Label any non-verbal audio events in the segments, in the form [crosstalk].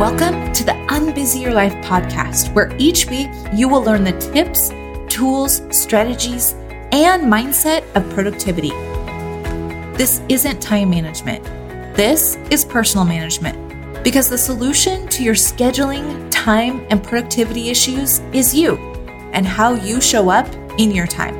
Welcome to the Unbusy Your Life podcast, where each week you will learn the tips, tools, strategies, and mindset of productivity. This isn't time management, this is personal management because the solution to your scheduling, time, and productivity issues is you and how you show up in your time.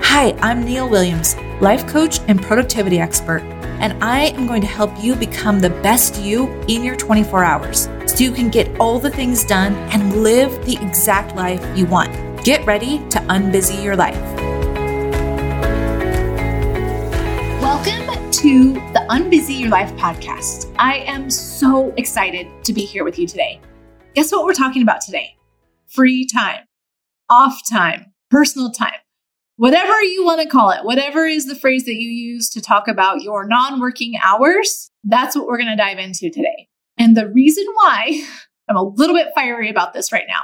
Hi, I'm Neil Williams, life coach and productivity expert, and I am going to help you become the best you in your 24 hours so you can get all the things done and live the exact life you want. Get ready to unbusy your life. Welcome to the Unbusy Your Life podcast. I am so excited to be here with you today. Guess what we're talking about today? Free time, off time, personal time whatever you want to call it, whatever is the phrase that you use to talk about your non working hours, that's what we're going to dive into today. And the reason why [laughs] I'm a little bit fiery about this right now,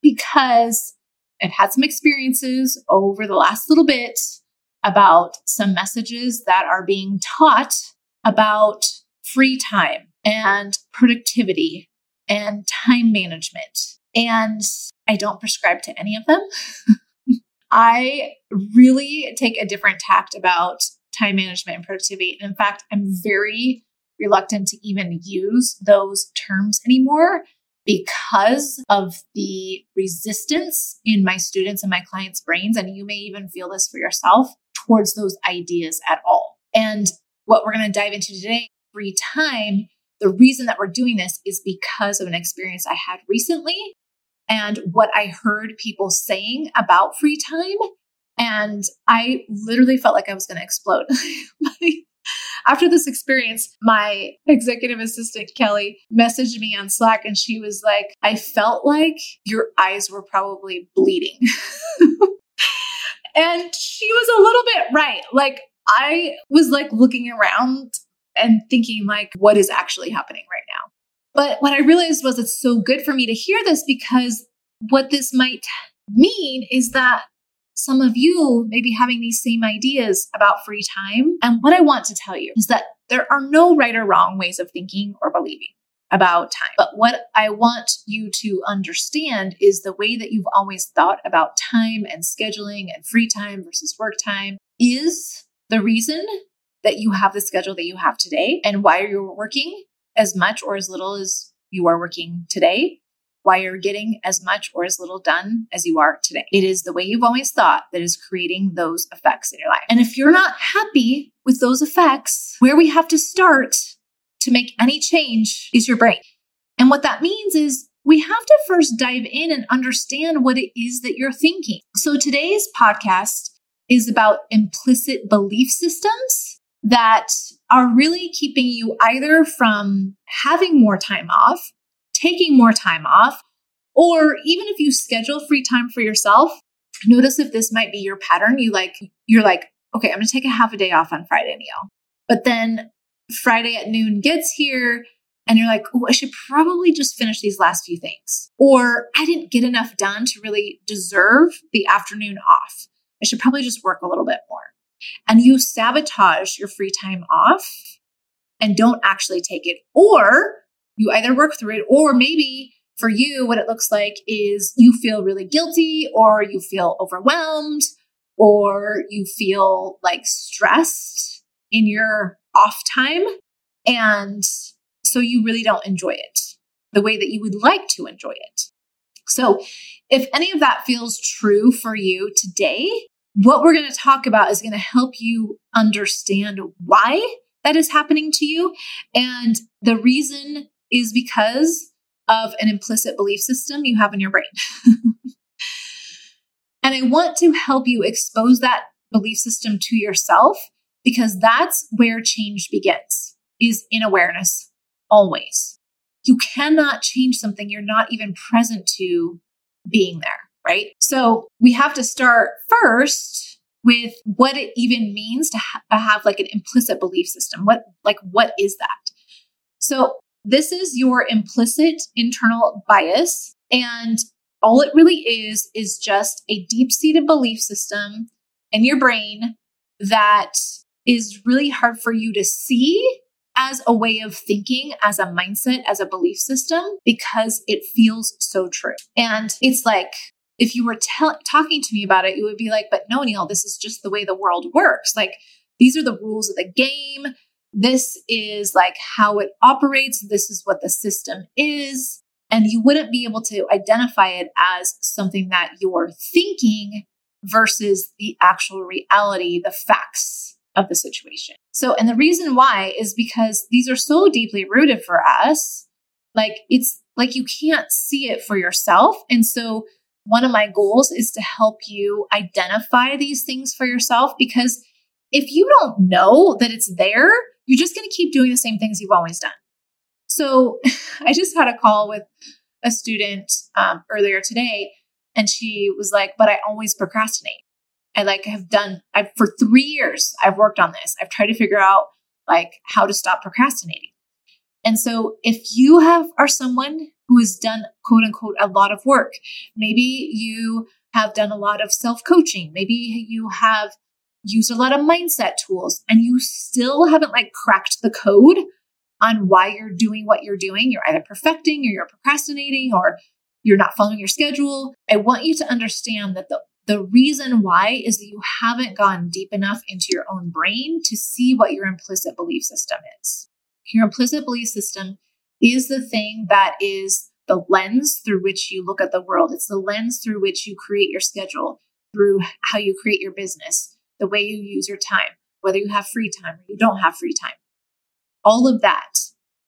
because I've had some experiences over the last little bit about some messages that are being taught about free time and productivity and time management. And I don't prescribe to any of them. [laughs] I really take a different tact about time management and productivity. And in fact, I'm very reluctant to even use those terms anymore because of the resistance in my students and my clients' brains. And you may even feel this for yourself towards those ideas at all. And what we're going to dive into today, free time, the reason that we're doing this is because of an experience I had recently and what I heard people saying about free time. And I literally felt like I was going to explode. [laughs] After this experience, my executive assistant, Kelly, messaged me on Slack and she was like, I felt like your eyes were probably bleeding. [laughs] and she was a little bit right. Like, I was like looking around and thinking like what is actually happening right now but what I realized was it's so good for me to hear this because what this might mean is that some of you may be having these same ideas about free time. And what I want to tell you is that there are no right or wrong ways of thinking or believing about time. But what I want you to understand is the way that you've always thought about time and scheduling and free time versus work time is the reason that you have the schedule that you have today and why you're working as much or as little as you are working today, why you're getting as much or as little done as you are today. It is the way you've always thought that is creating those effects in your life. And if you're not happy with those effects, where we have to start to make any change is your brain. And what that means is we have to first dive in and understand what it is that you're thinking. So today's podcast is about implicit belief systems that are really keeping you either from having more time off, taking more time off, or even if you schedule free time for yourself, notice if this might be your pattern. You like, you're like, okay, I'm to take a half a day off on Friday, Neil. But then Friday at noon gets here and you're like, oh, I should probably just finish these last few things. Or I didn't get enough done to really deserve the afternoon off. I should probably just work a little bit more and you sabotage your free time off and don't actually take it. Or you either work through it, or maybe for you, what it looks like is you feel really guilty, or you feel overwhelmed, or you feel like stressed in your off time. And so you really don't enjoy it the way that you would like to enjoy it. So, if any of that feels true for you today, what we're going to talk about is going to help you understand why that is happening to you. And the reason is because of an implicit belief system you have in your brain. [laughs] and I want to help you expose that belief system to yourself because that's where change begins is in awareness always. You cannot change something you're not even present to being there right? So we have to start first with what it even means to ha- have like an implicit belief system. What, like, what is that? So this is your implicit internal bias. And all it really is, is just a deep seated belief system in your brain that is really hard for you to see as a way of thinking, as a mindset, as a belief system, because it feels so true. And it's like, if you were talking to me about it, you would be like, but no, Neil, this is just the way the world works. Like, these are the rules of the game. This is like how it operates. This is what the system is. And you wouldn't be able to identify it as something that you're thinking versus the actual reality, the facts of the situation. So, and the reason why is because these are so deeply rooted for us. Like it's like you can't see it for yourself. And so, one of my goals is to help you identify these things for yourself because if you don't know that it's there, you're just going to keep doing the same things you've always done. So, [laughs] I just had a call with a student um, earlier today, and she was like, But I always procrastinate. I like have done I've for 3 years I've worked on this. I've tried to figure out like how to stop procrastinating. And so if you have are someone who has done quote unquote a lot of work, maybe you have done a lot of self-coaching, maybe you have used a lot of mindset tools and you still haven't like cracked the code on why you're doing what you're doing, you're either perfecting or you're procrastinating or you're not following your schedule. I want you to understand that the the reason why is that you haven't gone deep enough into your own brain to see what your implicit belief system is. Your implicit belief system is the thing that is the lens through which you look at the world. It's the lens through which you create your schedule, through how you create your business, the way you use your time, whether you have free time or you don't have free time. All of that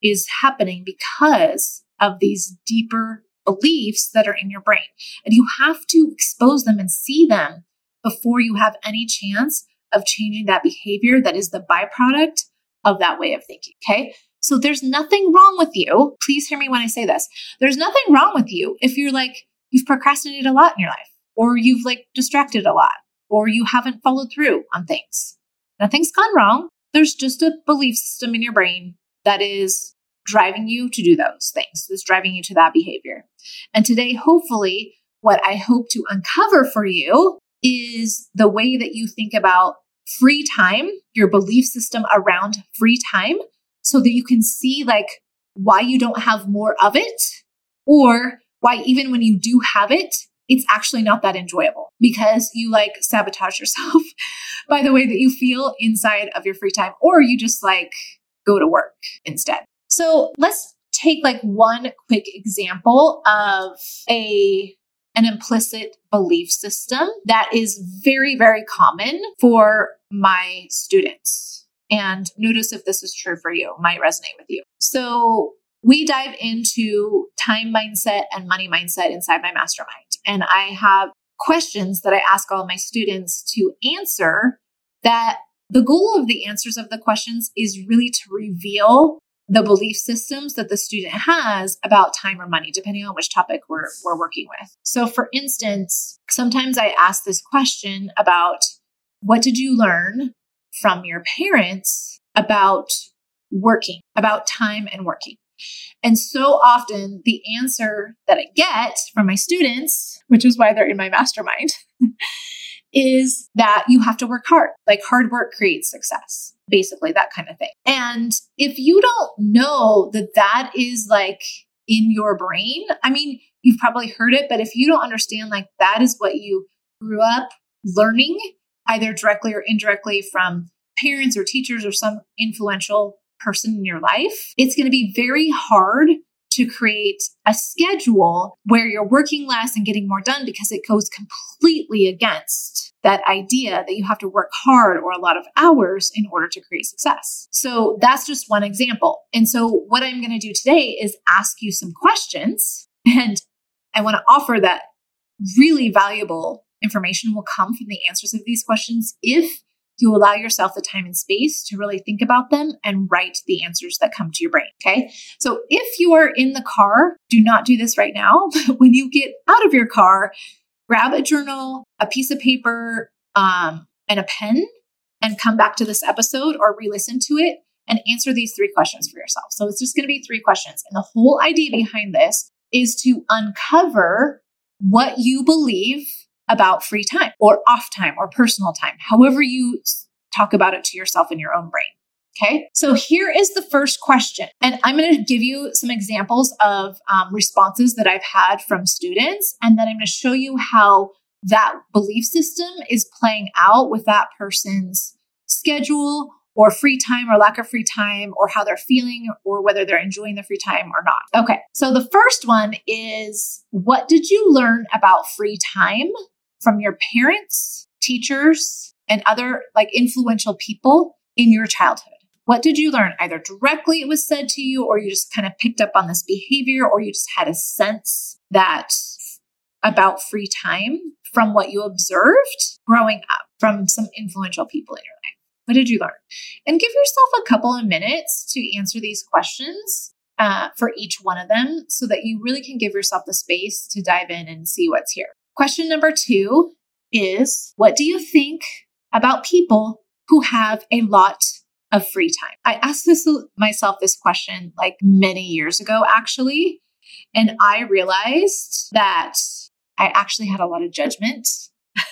is happening because of these deeper beliefs that are in your brain. And you have to expose them and see them before you have any chance of changing that behavior that is the byproduct of that way of thinking. Okay. So there's nothing wrong with you. Please hear me when I say this. There's nothing wrong with you if you're like, you've procrastinated a lot in your life, or you've like distracted a lot, or you haven't followed through on things. Nothing's gone wrong. There's just a belief system in your brain that is driving you to do those things, that's driving you to that behavior. And today, hopefully, what I hope to uncover for you is the way that you think about free time, your belief system around free time, so that you can see like why you don't have more of it or why even when you do have it, it's actually not that enjoyable because you like sabotage yourself [laughs] by the way that you feel inside of your free time, or you just like go to work instead. So let's take like one quick example of a an implicit belief system that is very very common for my students and notice if this is true for you might resonate with you so we dive into time mindset and money mindset inside my mastermind and i have questions that i ask all my students to answer that the goal of the answers of the questions is really to reveal the belief systems that the student has about time or money, depending on which topic we're, we're working with. So, for instance, sometimes I ask this question about what did you learn from your parents about working, about time and working? And so often the answer that I get from my students, which is why they're in my mastermind, [laughs] is that you have to work hard. Like hard work creates success, basically, that kind of thing. And if you don't know that that is like in your brain, I mean, you've probably heard it, but if you don't understand like that is what you grew up learning, either directly or indirectly from parents or teachers or some influential person in your life, it's going to be very hard to create a schedule where you're working less and getting more done because it goes completely against that idea that you have to work hard or a lot of hours in order to create success. So that's just one example. And so what I'm going to do today is ask you some questions and I want to offer that really valuable information will come from the answers of these questions if you allow yourself the time and space to really think about them and write the answers that come to your brain. Okay. So if you are in the car, do not do this right now. [laughs] But when you get out of your car, grab a journal, a piece of paper, um, and a pen, and come back to this episode or re listen to it and answer these three questions for yourself. So it's just going to be three questions. And the whole idea behind this is to uncover what you believe about free time or off time or personal time, however you talk about it to yourself in your own brain. Okay, so here is the first question. And I'm going to give you some examples of um, responses that I've had from students. And then I'm going to show you how that belief system is playing out with that person's schedule or free time or lack of free time or how they're feeling or whether they're enjoying the free time or not. Okay, so the first one is what did you learn about free time from your parents, teachers, and other like influential people in your childhood? What did you learn? Either directly it was said to you, or you just kind of picked up on this behavior, or you just had a sense that about free time from what you observed growing up from some influential people in your life. What did you learn? And give yourself a couple of minutes to answer these questions uh, for each one of them so that you really can give yourself the space to dive in and see what's here. Question number two is What do you think about people who have a lot of free time? I asked this myself this question like many years ago, actually. And I realized that I actually had a lot of judgment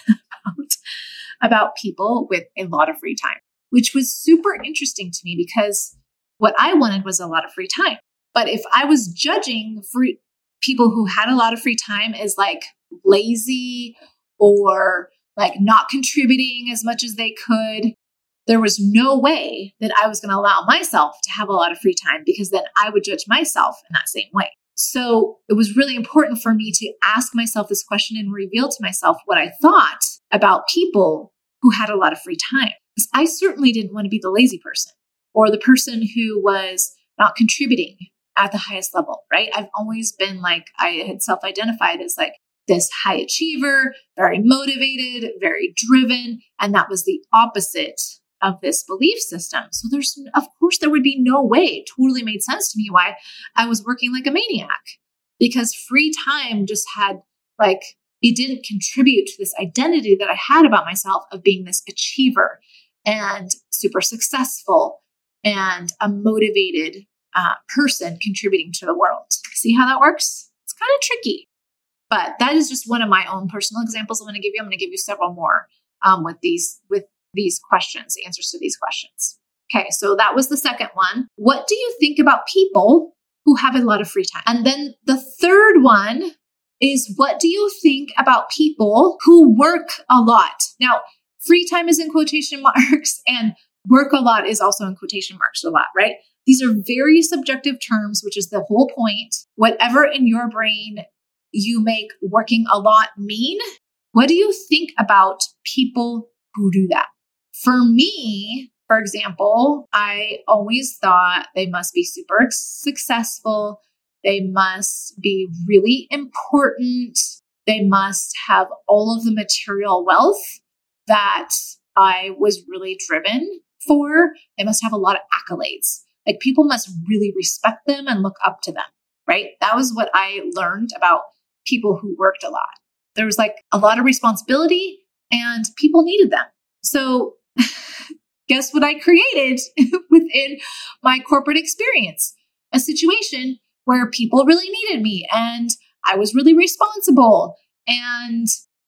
about [laughs] about people with a lot of free time, which was super interesting to me because what I wanted was a lot of free time. But if I was judging free people who had a lot of free time as like lazy or like not contributing as much as they could, there was no way that I was going to allow myself to have a lot of free time because then I would judge myself in that same way. So it was really important for me to ask myself this question and reveal to myself what I thought about people who had a lot of free time. Because I certainly didn't want to be the lazy person or the person who was not contributing at the highest level, right? I've always been like, I had self identified as like this high achiever, very motivated, very driven. And that was the opposite of this belief system. So there's, of course, there would be no way, it totally made sense to me why I was working like a maniac because free time just had like it didn't contribute to this identity that I had about myself of being this achiever and super successful and a motivated uh, person contributing to the world. See how that works? It's kind of tricky, but that is just one of my own personal examples I'm going to give you. I'm going to give you several more um, with these with these questions, answers to these questions. Okay, so that was the second one. What do you think about people who have a lot of free time? And then the third one is what do you think about people who work a lot? Now, free time is in quotation [laughs] marks and work a lot is also in quotation marks a lot, right? These are very subjective terms, which is the whole point. Whatever in your brain you make working a lot mean, what do you think about people who do that? For me, for example, I always thought they must be super successful they must be really important. They must have all of the material wealth that I was really driven for. They must have a lot of accolades. Like people must really respect them and look up to them, right? That was what I learned about people who worked a lot. There was like a lot of responsibility and people needed them. So, [laughs] guess what I created [laughs] within my corporate experience? A situation where people really needed me and I was really responsible. And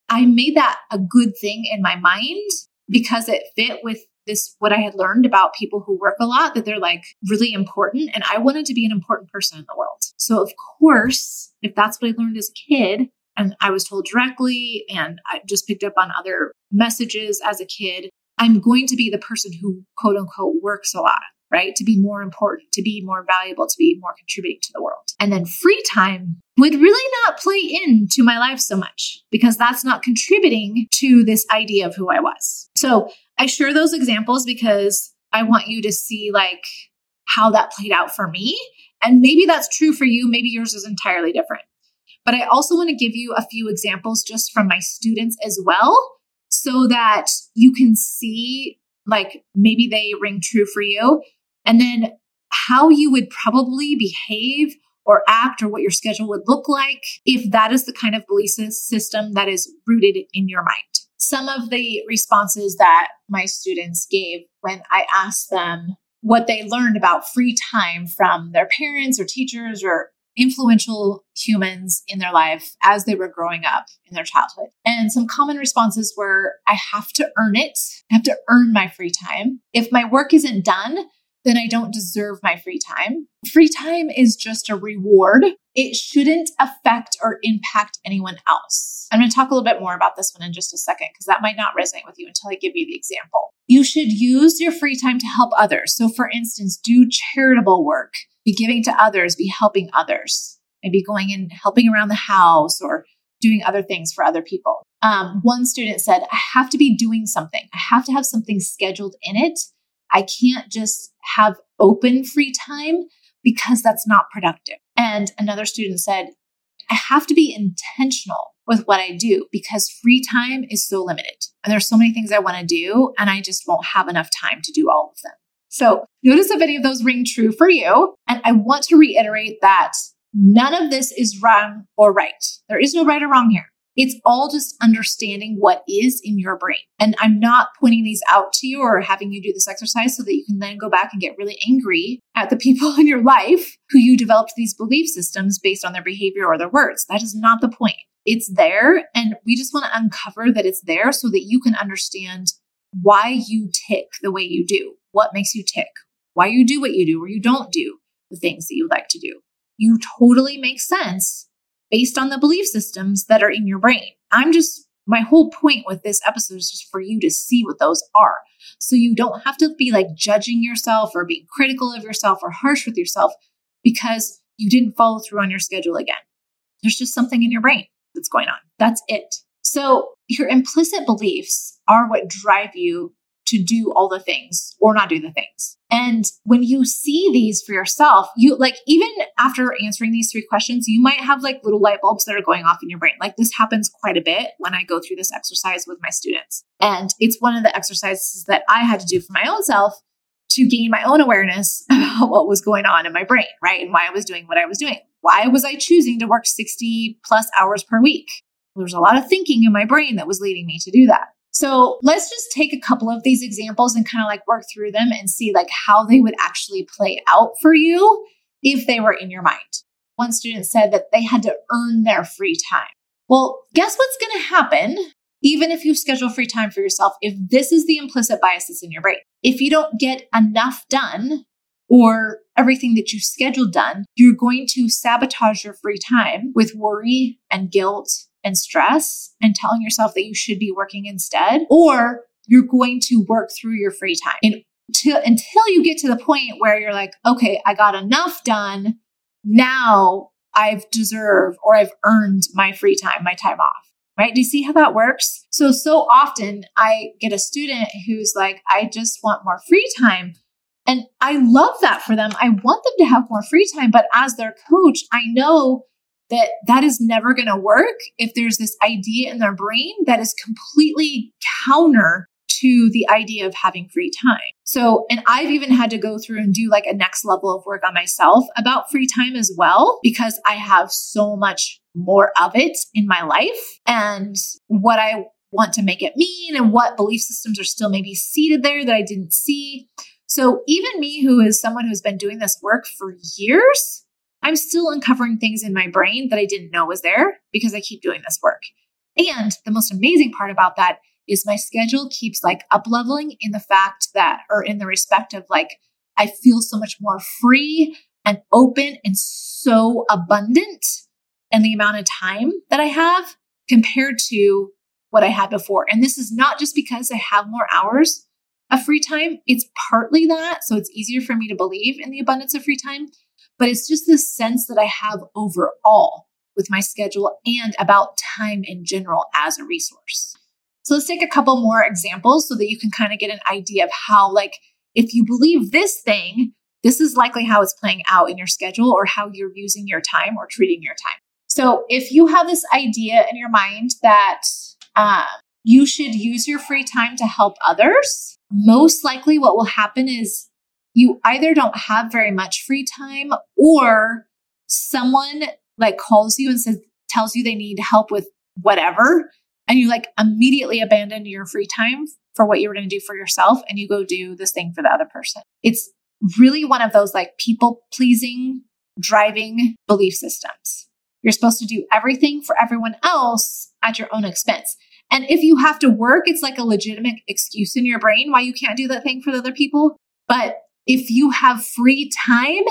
I made that a good thing in my mind because it fit with this what I had learned about people who work a lot that they're like really important and I wanted to be an important person in the world. So of course, if that's what I learned as a kid and I was told directly and I just picked up on other messages as a kid, I'm going to be the person who quote unquote works a lot right? To be more important, to be more valuable, to be more contributing to the world. And then free time would really not play into my life so much because that's not contributing to this idea of who I was. So I share those examples because I want you to see like how that played out for me. And maybe that's true for you. Maybe yours is entirely different. But I also want to give you a few examples just from my students as well so that you can see like maybe they ring true for you and then how you would probably behave or act or what your schedule would look like if that is the kind of belief system that is rooted in your mind. Some of the responses that my students gave when I asked them what they learned about free time from their parents or teachers or influential humans in their life as they were growing up in their childhood. And some common responses were I have to earn it. I have to earn my free time. If my work isn't done, then I don't deserve my free time. Free time is just a reward. It shouldn't affect or impact anyone else. I'm going to talk a little bit more about this one in just a second because that might not resonate with you until I give you the example. You should use your free time to help others. So, for instance, do charitable work, be giving to others, be helping others, maybe going and helping around the house or doing other things for other people. Um, one student said, I have to be doing something. I have to have something scheduled in it. I can't just have open free time because that's not productive. And another student said, I have to be intentional with what I do because free time is so limited. And there's so many things I want to do, and I just won't have enough time to do all of them. So notice if any of those ring true for you. And I want to reiterate that none of this is wrong or right. There is no right or wrong here. It's all just understanding what is in your brain. And I'm not pointing these out to you or having you do this exercise so that you can then go back and get really angry at the [laughs] people in your life who you developed these belief systems based on their behavior or their words. That is not the point. It's there. And we just want to uncover that it's there so that you can understand why you tick the way you do, what makes you tick, why you do what you do or you don't do the things that you like to do. You totally make sense based on the belief systems that are in your brain. I'm just, my whole point with this episode is just for you to see what those are. So you don't have to be like judging yourself or being critical of yourself or harsh with yourself because you didn't follow through on your schedule again. There's just something in your brain that's going on. That's it. So your implicit beliefs are what drive you to do all the things or not do the things. And when you see these for yourself, you like, even after answering these three questions, you might have like little light bulbs that are going off in your brain. Like this happens quite a bit when I go through this exercise with my students. And it's one of the exercises that I had to do for my own self to gain my own awareness [laughs] about what was going on in my brain, right? And why I was doing what I was doing. Why was I choosing to work 60 plus hours per week? There was a lot of thinking in my brain that was leading me to do that. So let's just take a couple of these examples and kind of like work through them and see like how they would actually play out for you if they were in your mind. One student said that they had to earn their free time. Well, guess what's going to happen even if you schedule free time for yourself if this is the implicit biases in your brain? If you don't get enough done or everything that you scheduled done, you're going to sabotage your free time with worry and guilt and stress and telling yourself that you should be working instead, or you're going to work through your free time and until you get to the point where you're like, okay, I got enough done. Now I've deserved or I've earned my free time, my time off. Right? Do you see how that works? So, so often I get a student who's like, I just want more free time. And I love that for them. I want them to have more free time. But as their coach, I know that that is never going to work if there's this idea in their brain that is completely counter to the idea of having free time. So, and I've even had to go through and do like a next level of work on myself about free time as well, because I have so much more of it in my life and what I want to make it mean and what belief systems are still maybe seated there that I didn't see. So, even me, who is someone who's been doing this work for years, I'm still uncovering things in my brain that I didn't know was there because I keep doing this work. And the most amazing part about that is my schedule keeps like up leveling in the fact that, or in the respect of like, I feel so much more free and open and so abundant in the amount of time that I have compared to what I had before. And this is not just because I have more hours of free time, it's partly that. So it's easier for me to believe in the abundance of free time but it's just the sense that I have overall with my schedule and about time in general as a resource. So let's take a couple more examples so that you can kind of get an idea of how, like, if you believe this thing, this is likely how it's playing out in your schedule or how you're using your time or treating your time. So if you have this idea in your mind that um, you should use your free time to help others, most likely what will happen is you either don't have very much free time or someone like calls you and says, tells you they need help with whatever. And you like immediately abandon your free time for what you were going to do for yourself and you go do this thing for the other person. It's really one of those like people pleasing, driving belief systems. You're supposed to do everything for everyone else at your own expense. And if you have to work, it's like a legitimate excuse in your brain why you can't do that thing for the other people. But if you have free time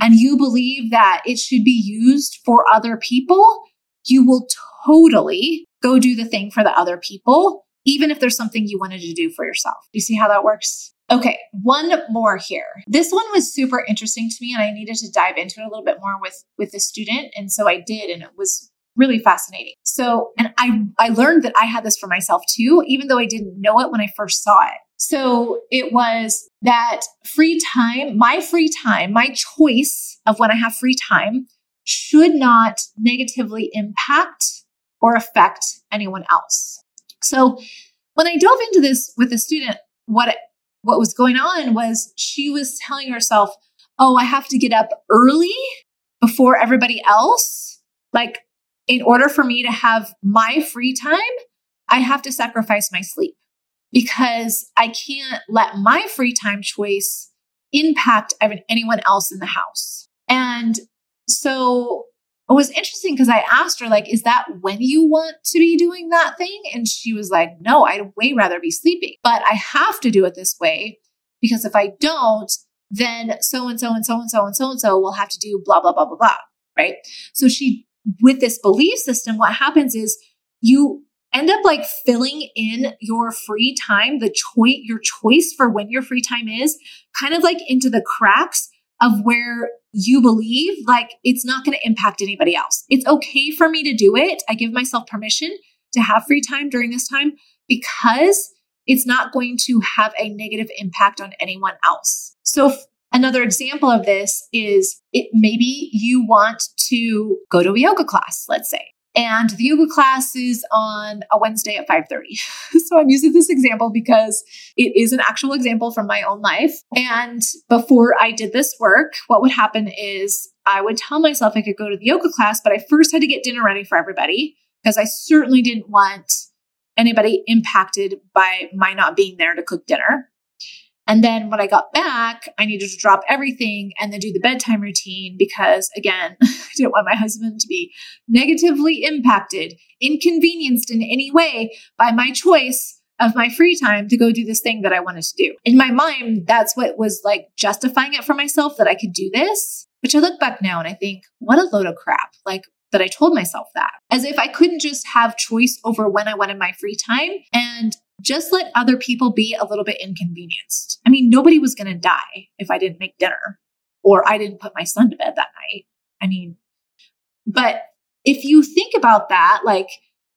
and you believe that it should be used for other people, you will totally go do the thing for the other people, even if there's something you wanted to do for yourself. You see how that works? Okay, one more here. This one was super interesting to me and I needed to dive into it a little bit more with with the student and so I did and it was really fascinating. So, and I I learned that I had this for myself too even though I didn't know it when I first saw it. So, it was that free time, my free time, my choice of when I have free time should not negatively impact or affect anyone else. So, when I dove into this with a student, what what was going on was she was telling herself, "Oh, I have to get up early before everybody else. Like in order for me to have my free time, I have to sacrifice my sleep because I can't let my free time choice impact anyone else in the house." And so it was interesting because I asked her, like, is that when you want to be doing that thing? And she was like, no, I'd way rather be sleeping, but I have to do it this way because if I don't, then so and so and so and so and so and so will have to do blah, blah, blah, blah, blah. Right. So she, with this belief system, what happens is you end up like filling in your free time, the choice, your choice for when your free time is kind of like into the cracks of where you believe like it's not going to impact anybody else. It's okay for me to do it. I give myself permission to have free time during this time because it's not going to have a negative impact on anyone else. So another example of this is it maybe you want to go to a yoga class, let's say. And the yoga class is on a Wednesday at 5:30. [laughs] so I'm using this example because it is an actual example from my own life. And before I did this work, what would happen is I would tell myself I could go to the yoga class, but I first had to get dinner ready for everybody because I certainly didn't want anybody impacted by my not being there to cook dinner. And then when I got back, I needed to drop everything and then do the bedtime routine because, again, [laughs] I didn't want my husband to be negatively impacted, inconvenienced in any way by my choice of my free time to go do this thing that I wanted to do. In my mind, that's what was like justifying it for myself that I could do this. Which I look back now and I think, what a load of crap. Like, that I told myself that. As if I couldn't just have choice over when I wanted my free time and just let other people be a little bit inconvenienced. I mean, nobody was going to die if I didn't make dinner or I didn't put my son to bed that night. I mean, but if you think about that, like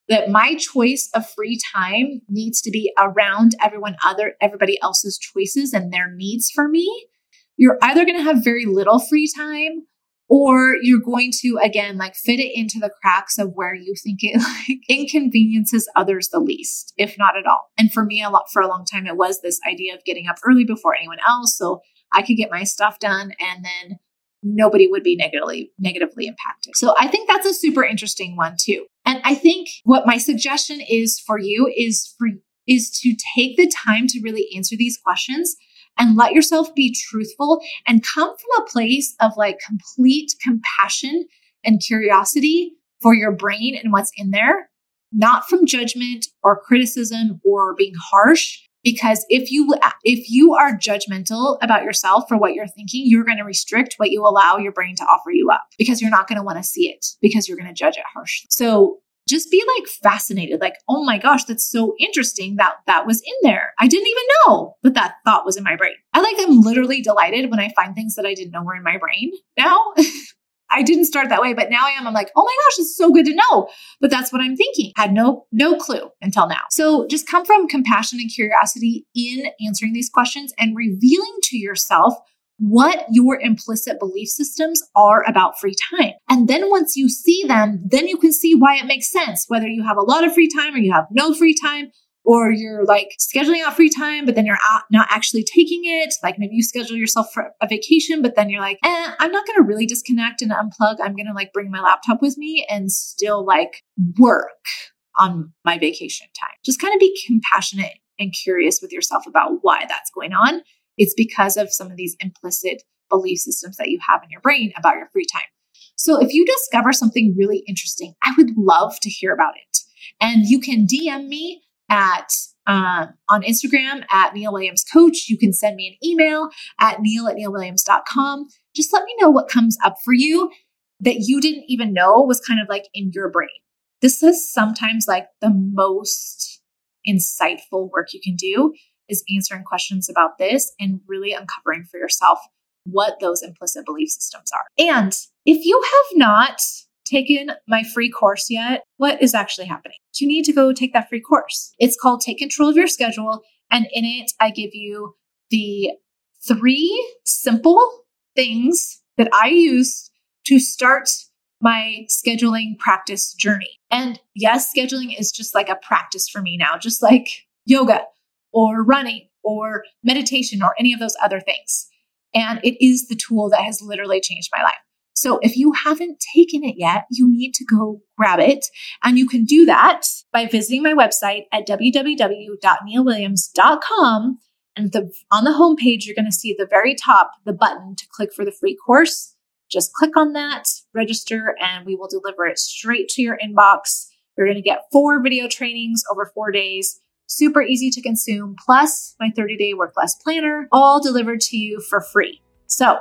that my choice of free time needs to be around everyone other everybody else's choices and their needs for me, you're either going to have very little free time or you're going to again like fit it into the cracks of where you think it [laughs] like inconveniences others the least if not at all. And for me a lot for a long time it was this idea of getting up early before anyone else so i could get my stuff done and then nobody would be negatively negatively impacted. So i think that's a super interesting one too. And i think what my suggestion is for you is for is to take the time to really answer these questions and let yourself be truthful and come from a place of like complete compassion and curiosity for your brain and what's in there, not from judgment or criticism or being harsh. Because if you if you are judgmental about yourself for what you're thinking, you're going to restrict what you allow your brain to offer you up because you're not going to want to see it because you're going to judge it harshly. So just be like fascinated like oh my gosh that's so interesting that that was in there. I didn't even know that that thought was in my brain. I like i'm literally delighted when i find things that i didn't know were in my brain now. [laughs] I didn't start that way but now i am. I'm like oh my gosh it's so good to know. But that's what i'm thinking. Had no no clue until now. So just come from compassion and curiosity in answering these questions and revealing to yourself what your implicit belief systems are about free time. And then once you see them, then you can see why it makes sense, whether you have a lot of free time or you have no free time, or you're like scheduling out free time, but then you're not actually taking it. Like maybe you schedule yourself for a vacation, but then you're like, eh, I'm not going to really disconnect and unplug. I'm going to like bring my laptop with me and still like work on my vacation time. Just kind of be compassionate and curious with yourself about why that's going on it's because of some of these implicit belief systems that you have in your brain about your free time. So if you discover something really interesting, I would love to hear about it. And you can DM me at uh, on Instagram at Neil Williams Coach. You can send me an email at neil at neilwilliams.com. Just let me know what comes up for you that you didn't even know was kind of like in your brain. This is sometimes like the most insightful work you can do is answering questions about this and really uncovering for yourself what those implicit belief systems are. And if you have not taken my free course yet, what is actually happening? You need to go take that free course. It's called Take Control of Your Schedule. And in it, I give you the three simple things that I use to start my scheduling practice journey. And yes, scheduling is just like a practice for me now, just like yoga or running or meditation or any of those other things. And it is the tool that has literally changed my life. So if you haven't taken it yet, you need to go grab it. And you can do that by visiting my website at www.neilwilliams.com. And the, on the homepage, you're going to see the very top the button to click for the free course. Just click on that, register, and we will deliver it straight to your inbox. You're going to get four video trainings over four days super easy to consume, plus my 30 day work less planner, all delivered to you for free. So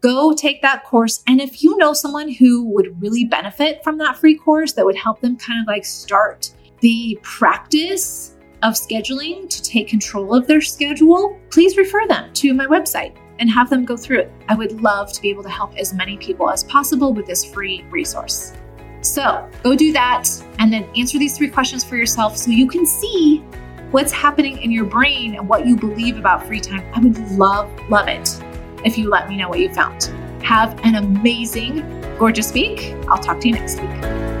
go take that course. And if you know someone who would really benefit from that free course that would help them kind of like start the practice of scheduling to take control of their schedule, please refer them to my website and have them go through it. I would love to be able to help as many people as possible with this free resource. So go do that and then answer these three questions for yourself so you can see what's happening in your brain and what you believe about free time. I would love, love it if you let me know what you found. Have an amazing, gorgeous week. I'll talk to you next week.